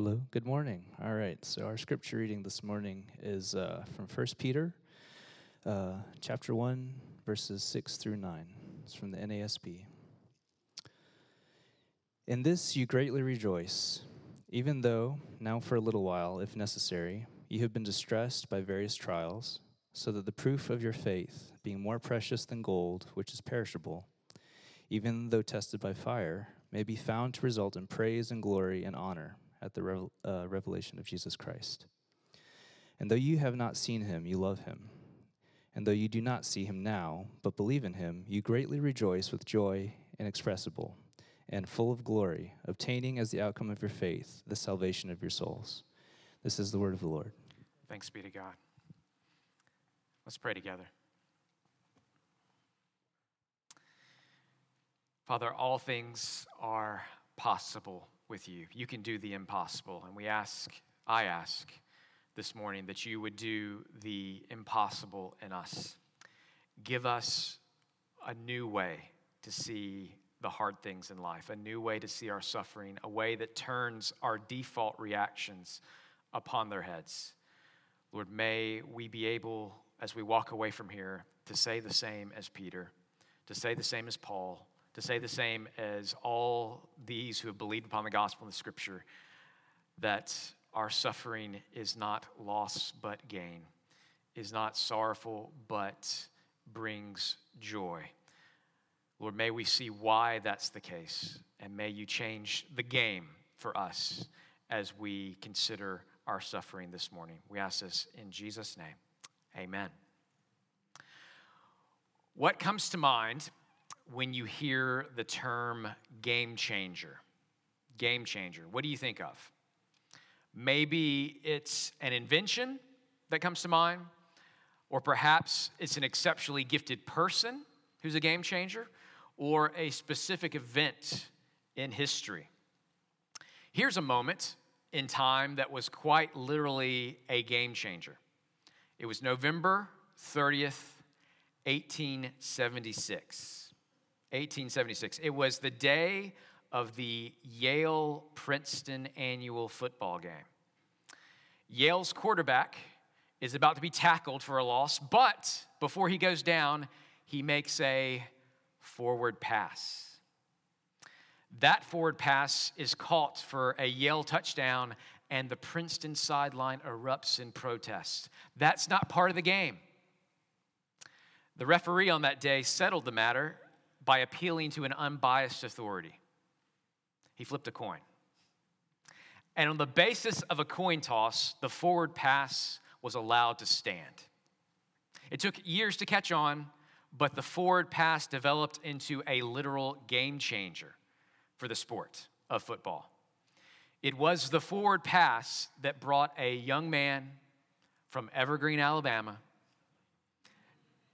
Hello, good morning. All right, so our scripture reading this morning is uh, from 1 Peter, uh, chapter 1, verses 6 through 9. It's from the NASB. In this you greatly rejoice, even though, now for a little while, if necessary, you have been distressed by various trials, so that the proof of your faith, being more precious than gold, which is perishable, even though tested by fire, may be found to result in praise and glory and honor at the revel- uh, revelation of Jesus Christ. And though you have not seen him, you love him. And though you do not see him now, but believe in him, you greatly rejoice with joy inexpressible and full of glory, obtaining as the outcome of your faith the salvation of your souls. This is the word of the Lord. Thanks be to God. Let's pray together. Father, all things are possible with you. You can do the impossible. And we ask, I ask this morning that you would do the impossible in us. Give us a new way to see the hard things in life, a new way to see our suffering, a way that turns our default reactions upon their heads. Lord, may we be able, as we walk away from here, to say the same as Peter, to say the same as Paul, to say the same as all these who have believed upon the gospel and the scripture that our suffering is not loss but gain, is not sorrowful but brings joy. Lord, may we see why that's the case, and may you change the game for us as we consider our suffering this morning. We ask this in Jesus' name. Amen. What comes to mind when you hear the term game changer? Game changer. What do you think of? Maybe it's an invention that comes to mind, or perhaps it's an exceptionally gifted person who's a game changer, or a specific event in history. Here's a moment in time that was quite literally a game changer. It was November 30th, 1876. 1876. It was the day of the Yale Princeton annual football game. Yale's quarterback is about to be tackled for a loss, but before he goes down, he makes a forward pass. That forward pass is caught for a Yale touchdown, and the Princeton sideline erupts in protest. That's not part of the game. The referee on that day settled the matter by appealing to an unbiased authority. He flipped a coin. And on the basis of a coin toss, the forward pass was allowed to stand. It took years to catch on, but the forward pass developed into a literal game changer for the sport of football. It was the forward pass that brought a young man from Evergreen, Alabama,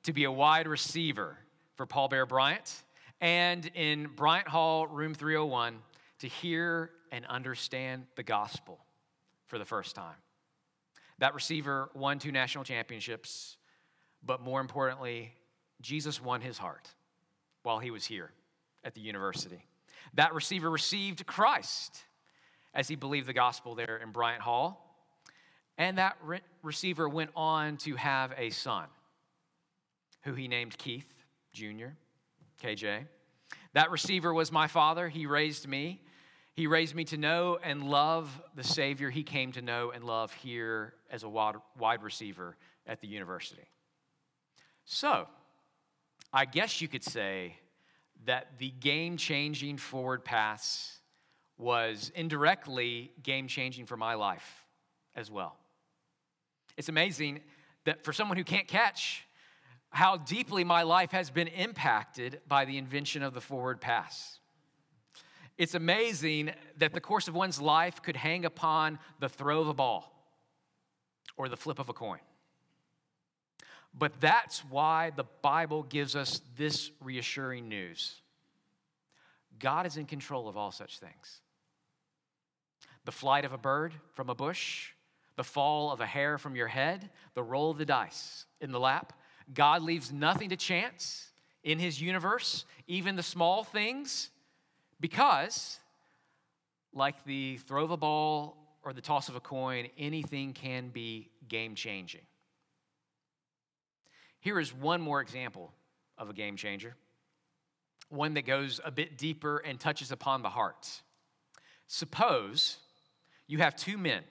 to be a wide receiver for Paul Bear Bryant, and in Bryant Hall, room 301, to hear and understand the gospel for the first time. That receiver won two national championships, but more importantly, Jesus won his heart while he was here at the university. That receiver received Christ as he believed the gospel there in Bryant Hall. And that re- receiver went on to have a son who he named Keith Jr., KJ. That receiver was my father. He raised me. He raised me to know and love the Savior he came to know and love here as a wide receiver at the university. So, I guess you could say that the game changing forward pass was indirectly game changing for my life as well. It's amazing that for someone who can't catch, how deeply my life has been impacted by the invention of the forward pass. It's amazing that the course of one's life could hang upon the throw of a ball or the flip of a coin. But that's why the Bible gives us this reassuring news God is in control of all such things. The flight of a bird from a bush, the fall of a hair from your head, the roll of the dice in the lap. God leaves nothing to chance in his universe, even the small things, because, like the throw of a ball or the toss of a coin, anything can be game changing. Here is one more example of a game changer, one that goes a bit deeper and touches upon the heart. Suppose you have two men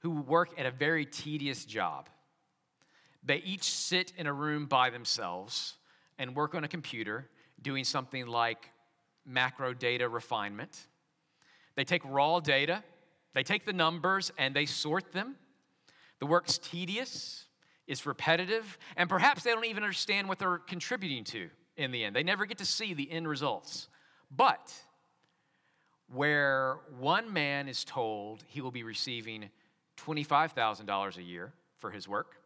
who work at a very tedious job. They each sit in a room by themselves and work on a computer doing something like macro data refinement. They take raw data, they take the numbers, and they sort them. The work's tedious, it's repetitive, and perhaps they don't even understand what they're contributing to in the end. They never get to see the end results. But where one man is told he will be receiving $25,000 a year for his work,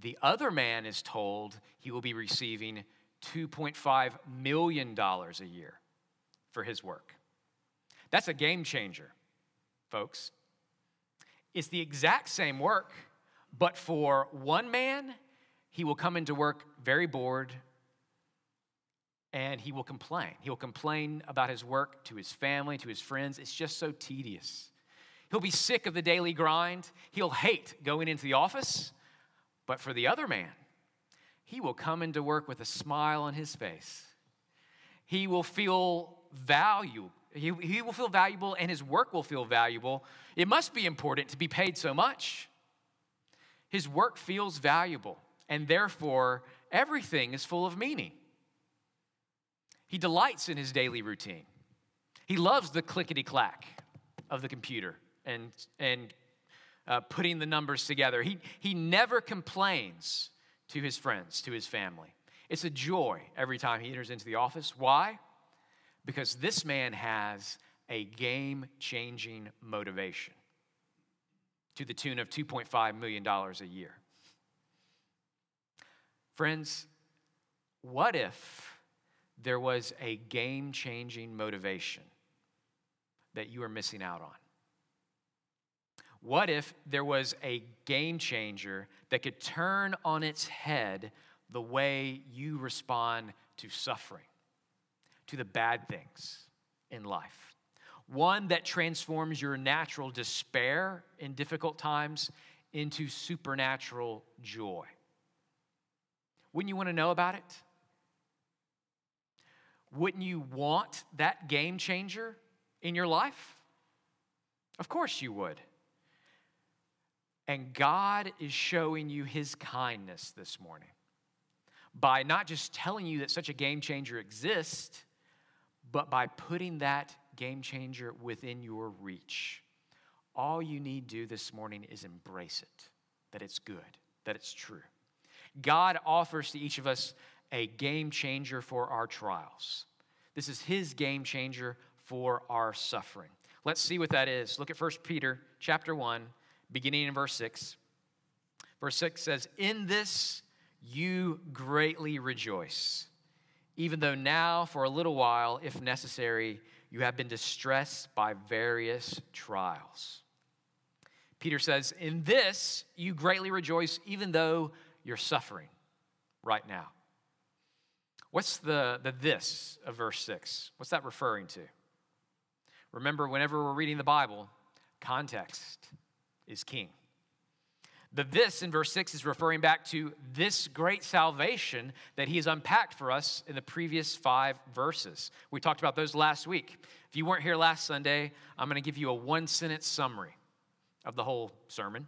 the other man is told he will be receiving $2.5 million a year for his work. That's a game changer, folks. It's the exact same work, but for one man, he will come into work very bored and he will complain. He will complain about his work to his family, to his friends. It's just so tedious. He'll be sick of the daily grind. He'll hate going into the office. But for the other man, he will come into work with a smile on his face. He will feel value. He, he will feel valuable and his work will feel valuable. It must be important to be paid so much. His work feels valuable, and therefore, everything is full of meaning. He delights in his daily routine. He loves the clickety clack of the computer and, and uh, putting the numbers together. He, he never complains to his friends, to his family. It's a joy every time he enters into the office. Why? Because this man has a game changing motivation to the tune of $2.5 million a year. Friends, what if there was a game changing motivation that you are missing out on? What if there was a game changer that could turn on its head the way you respond to suffering, to the bad things in life? One that transforms your natural despair in difficult times into supernatural joy. Wouldn't you want to know about it? Wouldn't you want that game changer in your life? Of course you would. And God is showing you his kindness this morning by not just telling you that such a game changer exists, but by putting that game changer within your reach. All you need to do this morning is embrace it, that it's good, that it's true. God offers to each of us a game changer for our trials. This is his game changer for our suffering. Let's see what that is. Look at 1 Peter chapter 1 beginning in verse 6. Verse 6 says, In this you greatly rejoice, even though now, for a little while, if necessary, you have been distressed by various trials. Peter says, In this you greatly rejoice, even though you're suffering right now. What's the, the this of verse 6? What's that referring to? Remember, whenever we're reading the Bible, context is king. The this in verse 6 is referring back to this great salvation that he has unpacked for us in the previous five verses. We talked about those last week. If you weren't here last Sunday, I'm going to give you a one sentence summary of the whole sermon.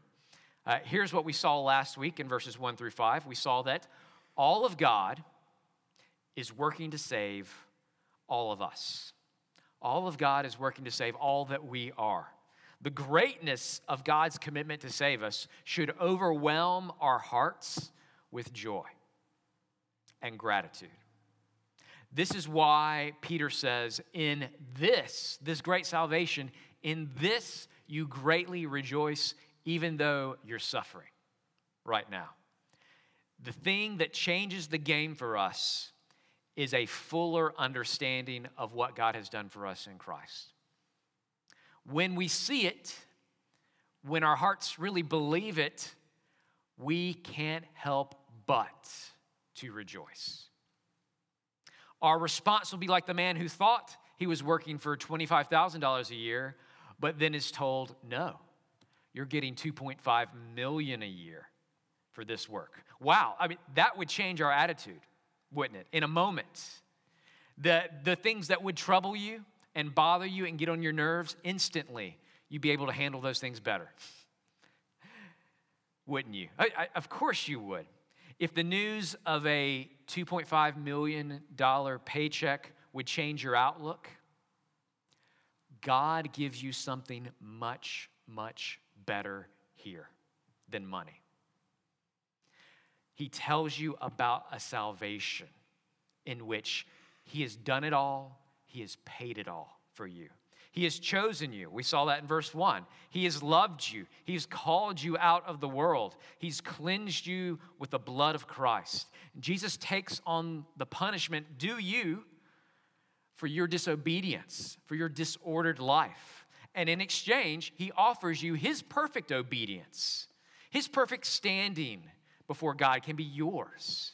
Uh, here's what we saw last week in verses 1 through 5. We saw that all of God is working to save all of us. All of God is working to save all that we are. The greatness of God's commitment to save us should overwhelm our hearts with joy and gratitude. This is why Peter says, In this, this great salvation, in this you greatly rejoice, even though you're suffering right now. The thing that changes the game for us is a fuller understanding of what God has done for us in Christ when we see it, when our hearts really believe it, we can't help but to rejoice. Our response will be like the man who thought he was working for $25,000 a year, but then is told, no, you're getting 2.5 million a year for this work. Wow, I mean, that would change our attitude, wouldn't it? In a moment. The, the things that would trouble you and bother you and get on your nerves, instantly, you'd be able to handle those things better. Wouldn't you? I, I, of course you would. If the news of a $2.5 million paycheck would change your outlook, God gives you something much, much better here than money. He tells you about a salvation in which He has done it all, He has paid it all for you. He has chosen you. We saw that in verse 1. He has loved you. He's called you out of the world. He's cleansed you with the blood of Christ. Jesus takes on the punishment due you for your disobedience, for your disordered life. And in exchange, he offers you his perfect obedience, his perfect standing before God can be yours.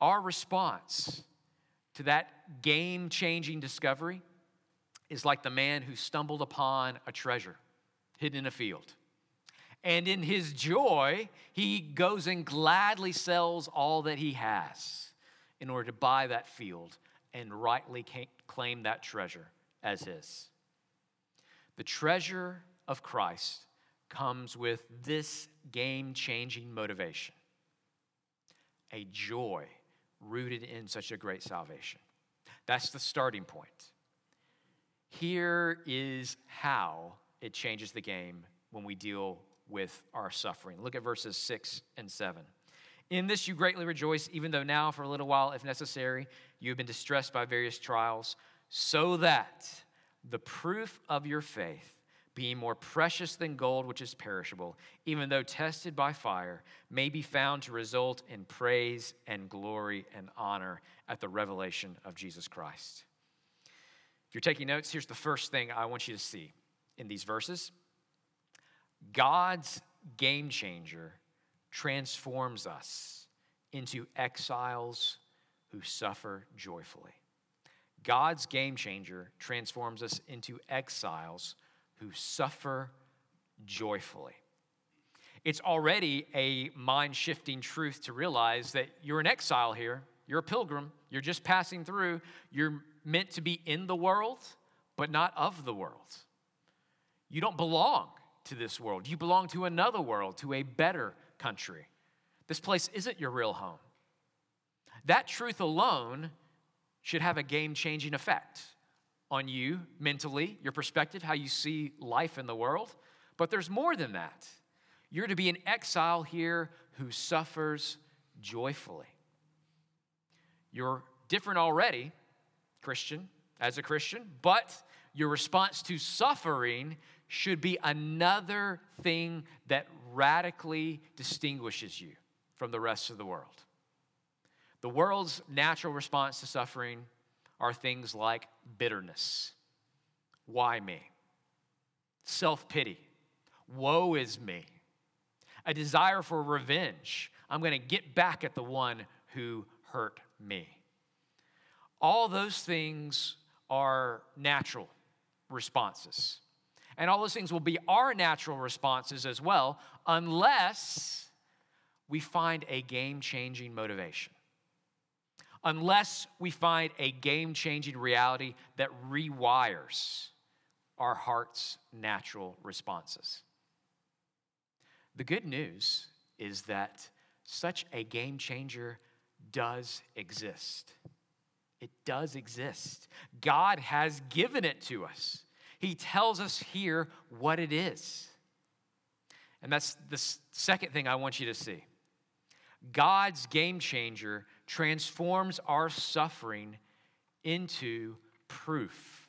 Our response to that game changing discovery is like the man who stumbled upon a treasure hidden in a field. And in his joy, he goes and gladly sells all that he has in order to buy that field and rightly claim that treasure as his. The treasure of Christ comes with this game changing motivation a joy rooted in such a great salvation. That's the starting point. Here is how it changes the game when we deal with our suffering. Look at verses 6 and 7. In this you greatly rejoice, even though now, for a little while, if necessary, you have been distressed by various trials, so that the proof of your faith, being more precious than gold, which is perishable, even though tested by fire, may be found to result in praise and glory and honor at the revelation of Jesus Christ. If you're taking notes, here's the first thing I want you to see in these verses God's game changer transforms us into exiles who suffer joyfully. God's game changer transforms us into exiles who suffer joyfully. It's already a mind shifting truth to realize that you're an exile here. You're a pilgrim. You're just passing through. You're meant to be in the world, but not of the world. You don't belong to this world. You belong to another world, to a better country. This place isn't your real home. That truth alone should have a game changing effect on you mentally, your perspective, how you see life in the world. But there's more than that. You're to be an exile here who suffers joyfully. You're different already Christian, as a Christian, but your response to suffering should be another thing that radically distinguishes you from the rest of the world. The world's natural response to suffering are things like bitterness. Why me? Self pity. Woe is me. A desire for revenge. I'm going to get back at the one who hurt me. All those things are natural responses. And all those things will be our natural responses as well, unless we find a game changing motivation. Unless we find a game changing reality that rewires our heart's natural responses. The good news is that such a game changer does exist. It does exist. God has given it to us. He tells us here what it is. And that's the second thing I want you to see. God's game changer transforms our suffering into proof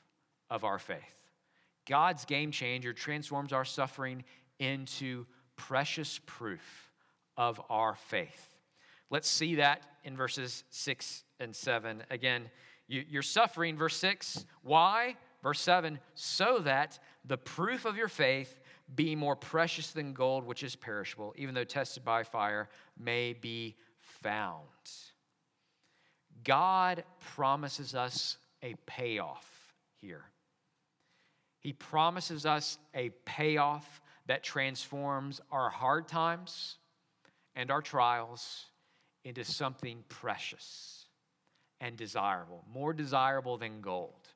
of our faith. God's game changer transforms our suffering into precious proof of our faith. Let's see that in verses 6 and 7. Again, you, are suffering, verse 6. Why? Verse 7 so that the proof of your faith, be more precious than gold, which is perishable, even though tested by fire, may be found. God promises us a payoff here. He promises us a payoff that transforms our hard times and our trials into something precious and desirable, more desirable than gold.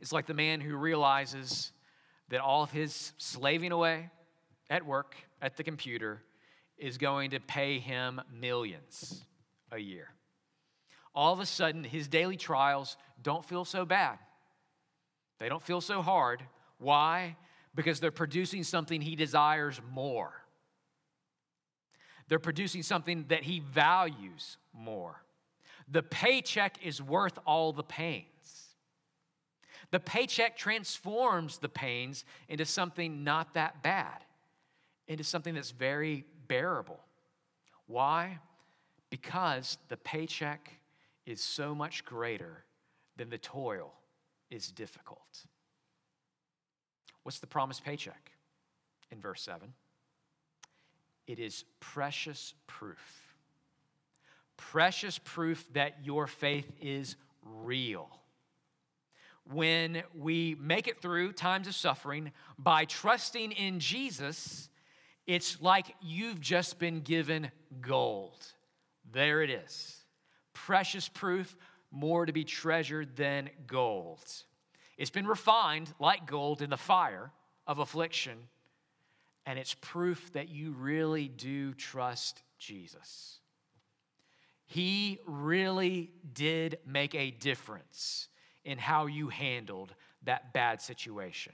It's like the man who realizes that all of his slaving away at work, at the computer, is going to pay him millions a year. All of a sudden, his daily trials don't feel so bad. They don't feel so hard. Why? Because they're producing something he desires more. They're producing something that he values more. The paycheck is worth all the pains. The paycheck transforms the pains into something not that bad, into something that's very bearable. Why? Because the paycheck is so much greater than the toil is difficult. What's the promised paycheck in verse 7? It is precious proof. Precious proof that your faith is real. When we make it through times of suffering by trusting in Jesus, it's like you've just been given gold. There it is. Precious proof, more to be treasured than gold. It's been refined like gold in the fire of affliction, and it's proof that you really do trust Jesus. He really did make a difference in how you handled that bad situation,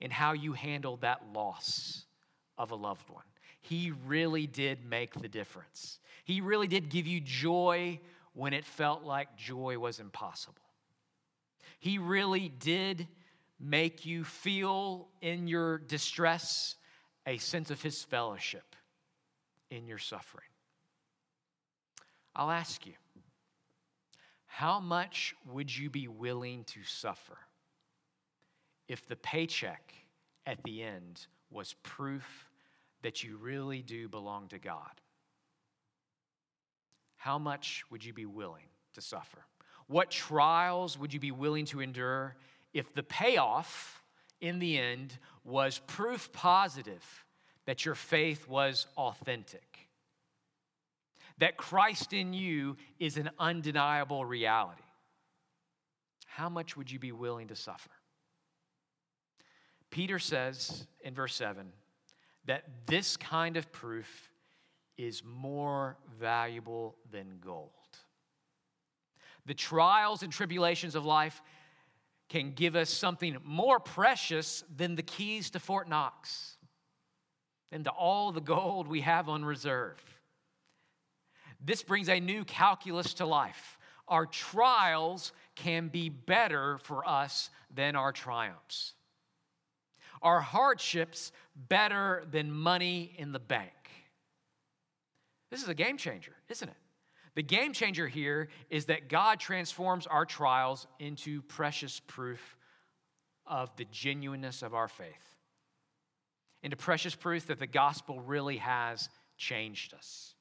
in how you handled that loss of a loved one. He really did make the difference. He really did give you joy when it felt like joy was impossible. He really did make you feel in your distress a sense of His fellowship in your suffering. I'll ask you, how much would you be willing to suffer if the paycheck at the end was proof that you really do belong to God? How much would you be willing to suffer? What trials would you be willing to endure if the payoff in the end was proof positive that your faith was authentic? That Christ in you is an undeniable reality? How much would you be willing to suffer? Peter says in verse 7 that this kind of proof is more valuable than gold. The trials and tribulations of life can give us something more precious than the keys to Fort Knox and to all the gold we have on reserve. This brings a new calculus to life. Our trials can be better for us than our triumphs. Our hardships better than money in the bank. This is a game changer, isn't it? The game changer here is that God transforms our trials into precious proof of the genuineness of our faith, into precious proof that the gospel really has changed us.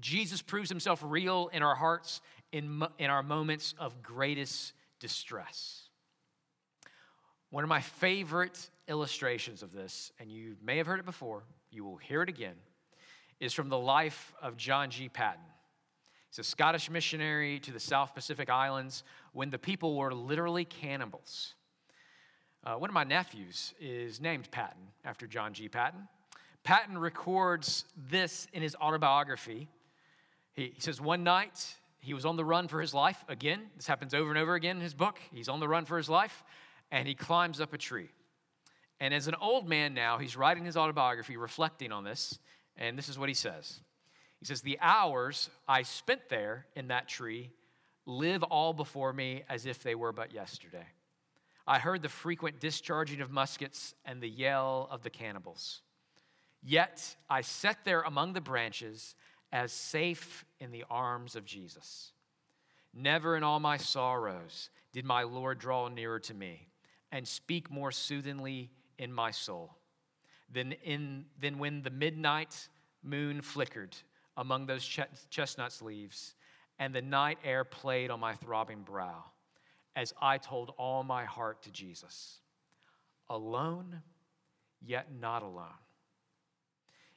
Jesus proves himself real in our hearts in, in our moments of greatest distress. One of my favorite illustrations of this, and you may have heard it before, you will hear it again, is from the life of John G. Paton. He's a Scottish missionary to the South Pacific Islands when the people were literally cannibals. Uh, one of my nephews is named Paton after John G. Paton. Paton records this in his autobiography. He, he says, One night he was on the run for his life. Again, this happens over and over again in his book. He's on the run for his life, and he climbs up a tree. And as an old man now, he's writing his autobiography, reflecting on this. And this is what he says He says, The hours I spent there in that tree live all before me as if they were but yesterday. I heard the frequent discharging of muskets and the yell of the cannibals. Yet I sat there among the branches as safe in the arms of Jesus. Never in all my sorrows did my Lord draw nearer to me and speak more soothingly in my soul than, in, than when the midnight moon flickered among those ch- chestnut leaves and the night air played on my throbbing brow as I told all my heart to Jesus. alone, yet not alone.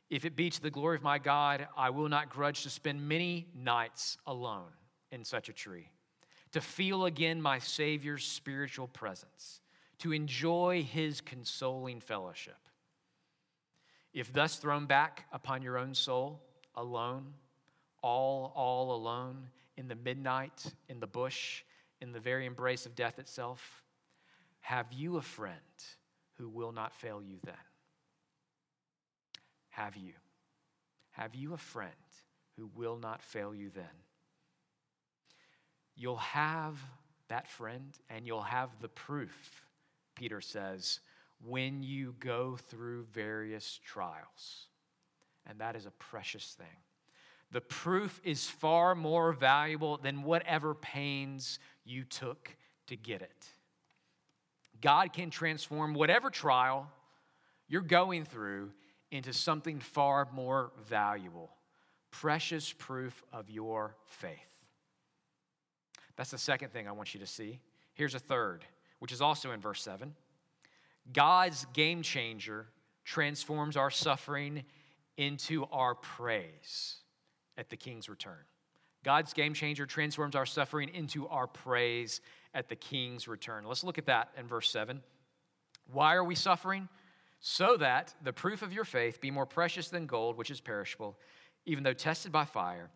If it be to the glory of my God, I will not grudge to spend many nights alone in such a tree, to feel again my Savior's spiritual presence, to enjoy his consoling fellowship. If thus thrown back upon your own soul, alone, all, all alone, in the midnight, in the bush, in the very embrace of death itself, have you a friend who will not fail you then? Have you? Have you a friend who will not fail you then? You'll have that friend and you'll have the proof, Peter says, when you go through various trials. And that is a precious thing. The proof is far more valuable than whatever pains you took to get it. God can transform whatever trial you're going through into something far more valuable precious proof of your faith. That's the second thing I want you to see. Here's a third, which is also in verse 7. God's game changer transforms our suffering into our praise at the king's return. God's game changer transforms our suffering into our praise at the king's return. Let's look at that in verse 7. Why are we suffering? So that the proof of your faith be more precious than gold, which is perishable, even though tested by fire,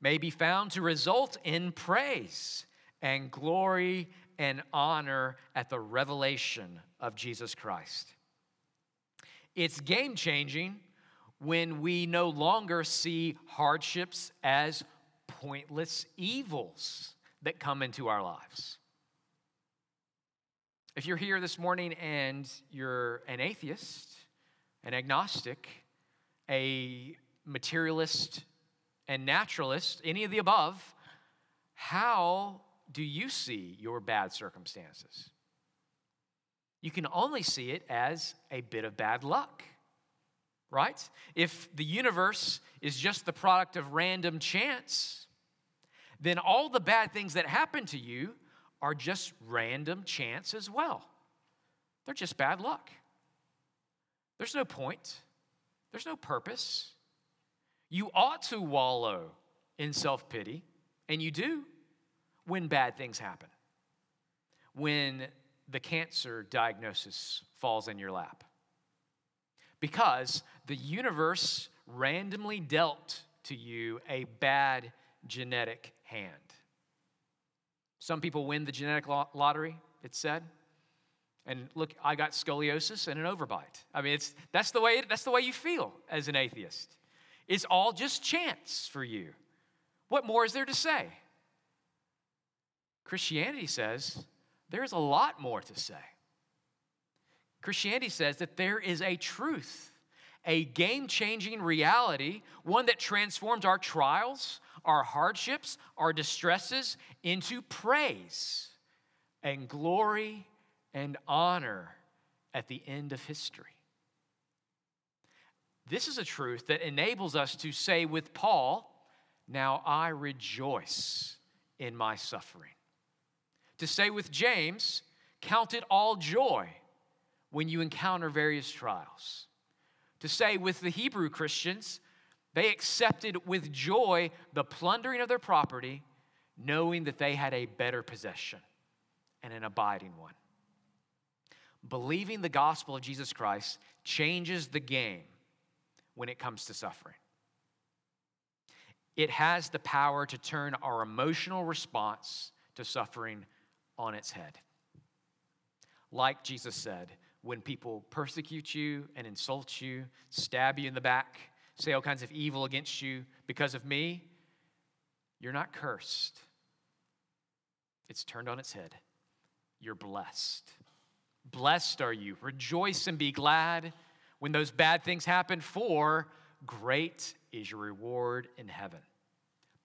may be found to result in praise and glory and honor at the revelation of Jesus Christ. It's game changing when we no longer see hardships as pointless evils that come into our lives. If you're here this morning and you're an atheist, an agnostic, a materialist, and naturalist, any of the above, how do you see your bad circumstances? You can only see it as a bit of bad luck, right? If the universe is just the product of random chance, then all the bad things that happen to you are just random chance as well. They're just bad luck. There's no point, there's no purpose. You ought to wallow in self pity, and you do when bad things happen. When the cancer diagnosis falls in your lap. Because the universe randomly dealt to you a bad genetic hand. Some people win the genetic lottery, it's said. And look, I got scoliosis and an overbite. I mean, it's, that's, the way, that's the way you feel as an atheist. It's all just chance for you. What more is there to say? Christianity says there's a lot more to say. Christianity says that there is a truth, a game changing reality, one that transforms our trials, our hardships, our distresses into praise and glory and honor at the end of history. This is a truth that enables us to say with Paul, Now I rejoice in my suffering. To say with James, Count it all joy when you encounter various trials. To say with the Hebrew Christians, they accepted with joy the plundering of their property, knowing that they had a better possession and an abiding one. Believing the gospel of Jesus Christ changes the game when it comes to suffering. It has the power to turn our emotional response to suffering on its head. Like Jesus said, when people persecute you and insult you, stab you in the back, say all kinds of evil against you because of me, you're not cursed. It's turned on its head. You're blessed. Blessed are you. Rejoice and be glad when those bad things happen, for great is your reward in heaven.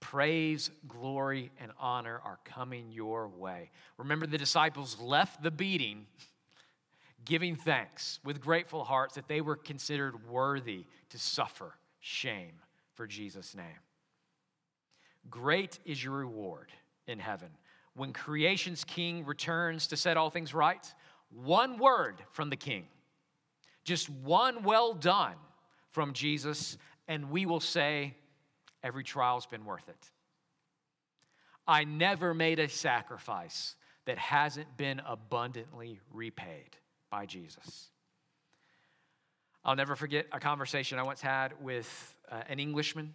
Praise, glory, and honor are coming your way. Remember, the disciples left the beating giving thanks with grateful hearts that they were considered worthy to suffer shame for Jesus' name. Great is your reward in heaven. When creation's king returns to set all things right, one word from the king, just one well done from Jesus, and we will say, every trial's been worth it. I never made a sacrifice that hasn't been abundantly repaid by Jesus. I'll never forget a conversation I once had with uh, an Englishman,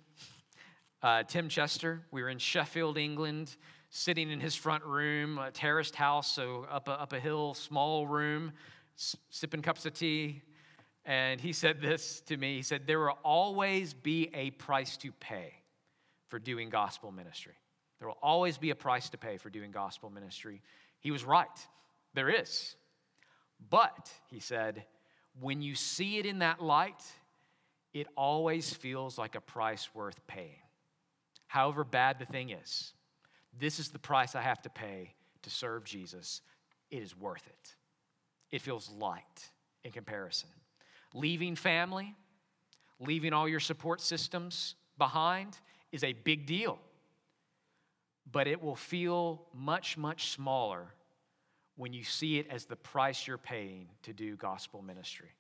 uh, Tim Chester. We were in Sheffield, England, sitting in his front room, a terraced house, so up a, up a hill, small room, s- sipping cups of tea. And he said this to me He said, There will always be a price to pay for doing gospel ministry. There will always be a price to pay for doing gospel ministry. He was right. There is. But, he said, when you see it in that light, it always feels like a price worth paying. However bad the thing is, this is the price I have to pay to serve Jesus. It is worth it. It feels light in comparison. Leaving family, leaving all your support systems behind is a big deal. But it will feel much, much smaller when you see it as the price you're paying to do gospel ministry.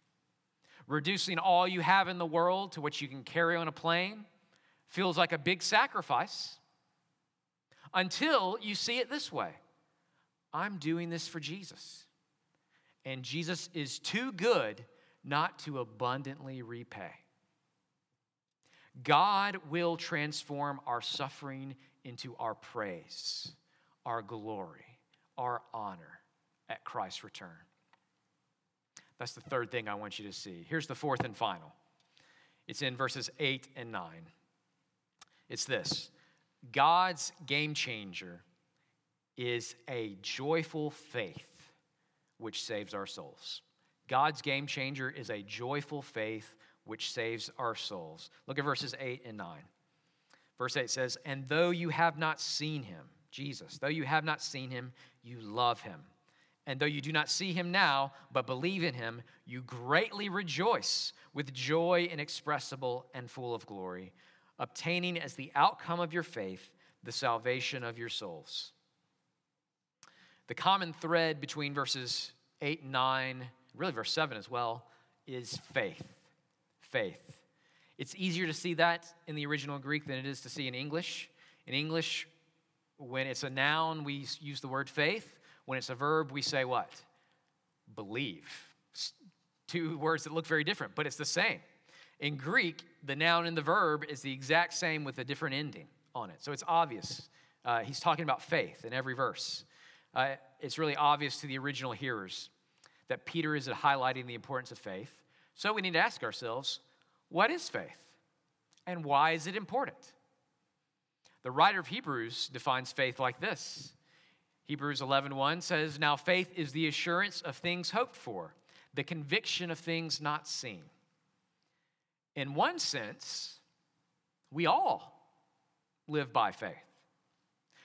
Reducing all you have in the world to what you can carry on a plane feels like a big sacrifice until you see it this way I'm doing this for Jesus. And Jesus is too good not to abundantly repay. God will transform our suffering into our praise, our glory, our honor at Christ's return. That's the third thing I want you to see. Here's the fourth and final it's in verses 8 and 9. It's this God's game changer is a joyful faith which saves our souls. God's game changer is a joyful faith which saves our souls. Look at verses 8 and 9. Verse 8 says, And though you have not seen him, Jesus, though you have not seen him, you love him. And though you do not see him now, but believe in him, you greatly rejoice with joy inexpressible and full of glory, obtaining as the outcome of your faith the salvation of your souls. The common thread between verses 8 and 9, really verse 7 as well, is faith. Faith. It's easier to see that in the original Greek than it is to see in English. In English, when it's a noun, we use the word faith. When it's a verb, we say what? Believe. Two words that look very different, but it's the same. In Greek, the noun and the verb is the exact same with a different ending on it. So it's obvious. Uh, he's talking about faith in every verse. Uh, it's really obvious to the original hearers that Peter is highlighting the importance of faith. So we need to ask ourselves what is faith? And why is it important? The writer of Hebrews defines faith like this Hebrews 11:1 says, "Now faith is the assurance of things hoped for, the conviction of things not seen." In one sense, we all live by faith.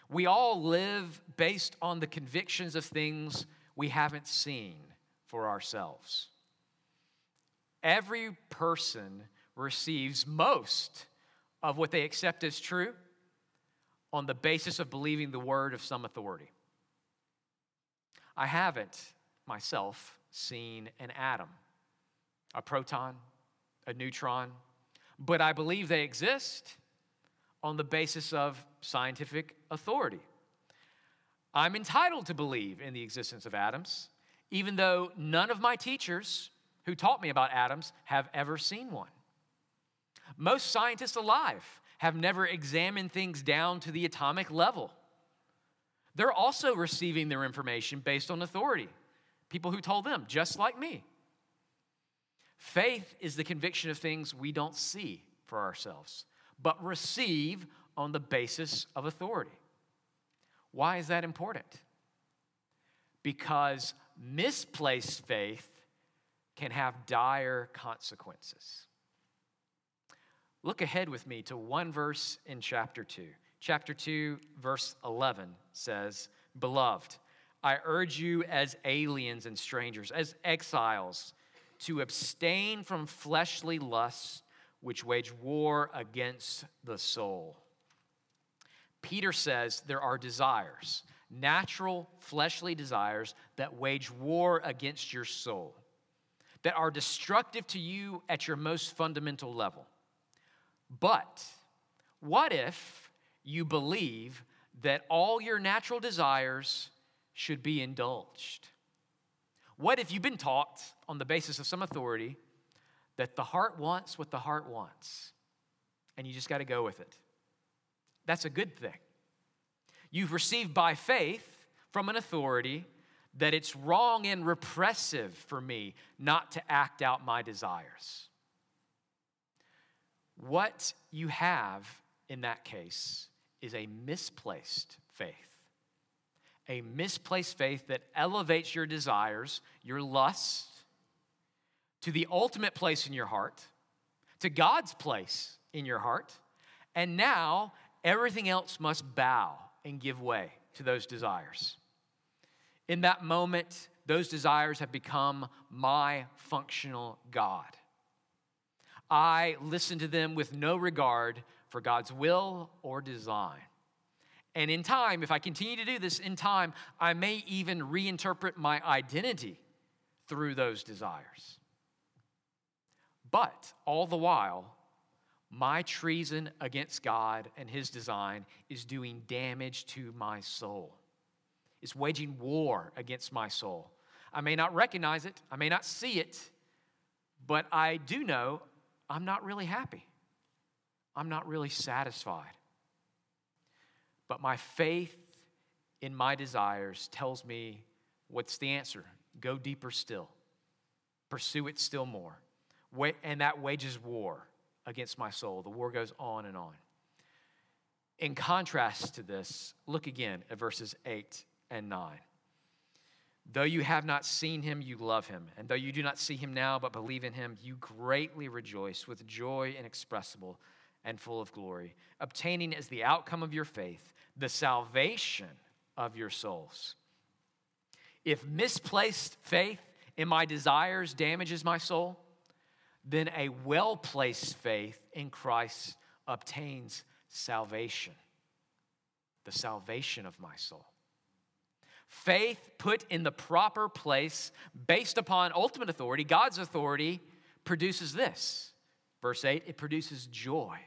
We all live based on the convictions of things we haven't seen for ourselves. Every person receives most of what they accept as true on the basis of believing the word of some authority. I haven't myself seen an atom, a proton, a neutron, but I believe they exist on the basis of scientific authority. I'm entitled to believe in the existence of atoms, even though none of my teachers who taught me about atoms have ever seen one. Most scientists alive have never examined things down to the atomic level. They're also receiving their information based on authority, people who told them, just like me. Faith is the conviction of things we don't see for ourselves, but receive on the basis of authority. Why is that important? Because misplaced faith can have dire consequences. Look ahead with me to one verse in chapter 2. Chapter 2, verse 11 says, Beloved, I urge you as aliens and strangers, as exiles, to abstain from fleshly lusts which wage war against the soul. Peter says there are desires, natural fleshly desires that wage war against your soul, that are destructive to you at your most fundamental level. But what if you believe that all your natural desires should be indulged? What if you've been taught on the basis of some authority that the heart wants what the heart wants and you just got to go with it? That's a good thing. You've received by faith from an authority that it's wrong and repressive for me not to act out my desires. What you have in that case is a misplaced faith. A misplaced faith that elevates your desires, your lust, to the ultimate place in your heart, to God's place in your heart, and now everything else must bow and give way to those desires. In that moment, those desires have become my functional God. I listen to them with no regard for God's will or design. And in time, if I continue to do this in time, I may even reinterpret my identity through those desires. But all the while, my treason against God and His design is doing damage to my soul. It's waging war against my soul. I may not recognize it, I may not see it, but I do know I'm not really happy. I'm not really satisfied. But my faith in my desires tells me what's the answer? Go deeper still, pursue it still more. And that wages war against my soul. The war goes on and on. In contrast to this, look again at verses 8 and 9. Though you have not seen him, you love him. And though you do not see him now, but believe in him, you greatly rejoice with joy inexpressible and full of glory, obtaining as the outcome of your faith the salvation of your souls. If misplaced faith in my desires damages my soul, then a well placed faith in Christ obtains salvation, the salvation of my soul. Faith put in the proper place based upon ultimate authority, God's authority, produces this. Verse 8, it produces joy.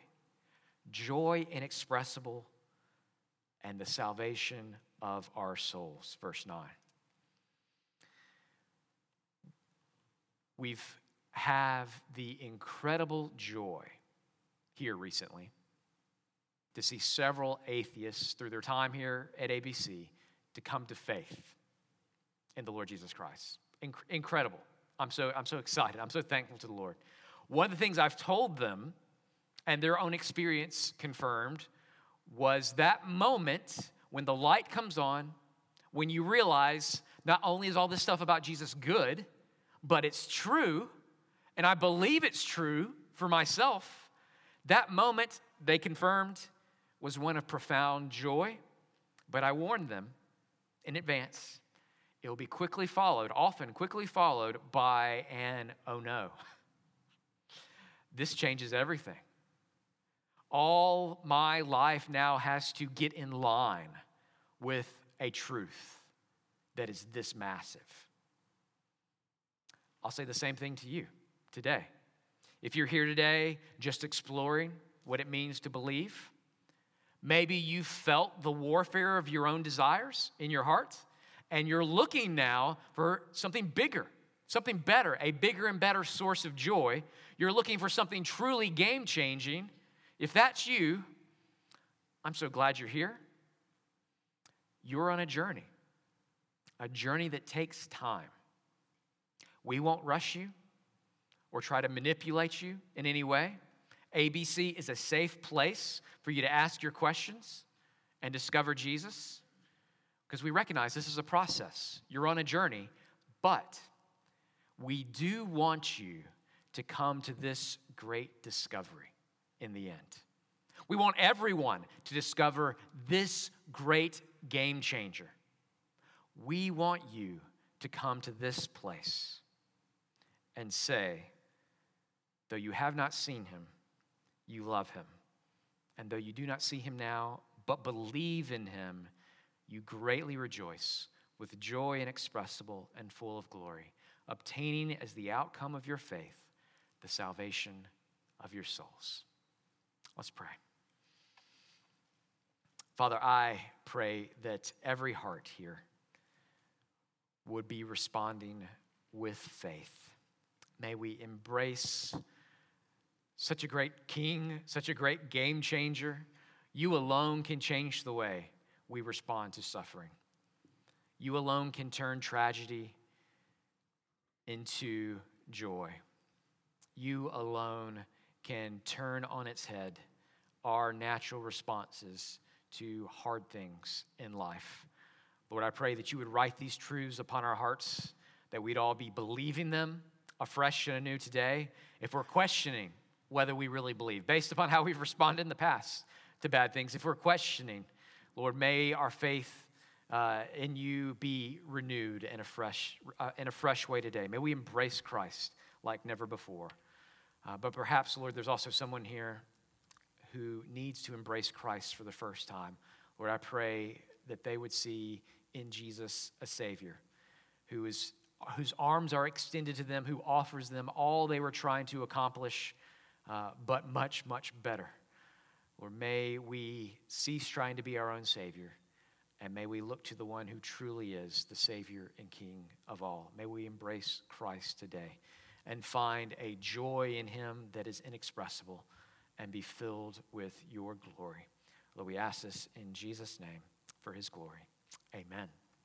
Joy inexpressible and the salvation of our souls. Verse 9. We've have the incredible joy here recently to see several atheists through their time here at ABC to come to faith in the Lord Jesus Christ. Inc- incredible. I'm so, I'm so excited. I'm so thankful to the Lord. One of the things I've told them, and their own experience confirmed, was that moment when the light comes on, when you realize not only is all this stuff about Jesus good, but it's true, and I believe it's true for myself. That moment, they confirmed, was one of profound joy, but I warned them in advance. It will be quickly followed, often quickly followed by an oh no. This changes everything. All my life now has to get in line with a truth that is this massive. I'll say the same thing to you today. If you're here today just exploring what it means to believe, maybe you felt the warfare of your own desires in your heart, and you're looking now for something bigger, something better, a bigger and better source of joy. You're looking for something truly game changing. If that's you, I'm so glad you're here. You're on a journey, a journey that takes time. We won't rush you or try to manipulate you in any way. ABC is a safe place for you to ask your questions and discover Jesus because we recognize this is a process. You're on a journey, but we do want you to come to this great discovery in the end. We want everyone to discover this great game changer. We want you to come to this place and say, Though you have not seen him, you love him. And though you do not see him now, but believe in him, you greatly rejoice with joy inexpressible and full of glory, obtaining as the outcome of your faith the salvation of your souls. Let's pray. Father, I pray that every heart here would be responding with faith. May we embrace such a great king, such a great game changer. You alone can change the way we respond to suffering. You alone can turn tragedy into joy. You alone can turn on its head our natural responses to hard things in life. Lord, I pray that you would write these truths upon our hearts, that we'd all be believing them afresh and anew today. If we're questioning whether we really believe, based upon how we've responded in the past to bad things, if we're questioning, Lord, may our faith uh, in you be renewed in a, fresh, uh, in a fresh way today. May we embrace Christ like never before. Uh, but perhaps, Lord, there's also someone here who needs to embrace Christ for the first time. Lord, I pray that they would see in Jesus a Savior who is, whose arms are extended to them, who offers them all they were trying to accomplish, uh, but much, much better. Or may we cease trying to be our own Savior, and may we look to the one who truly is the Savior and King of all. May we embrace Christ today and find a joy in him that is inexpressible and be filled with your glory. Lord, we ask this in Jesus' name for his glory. Amen.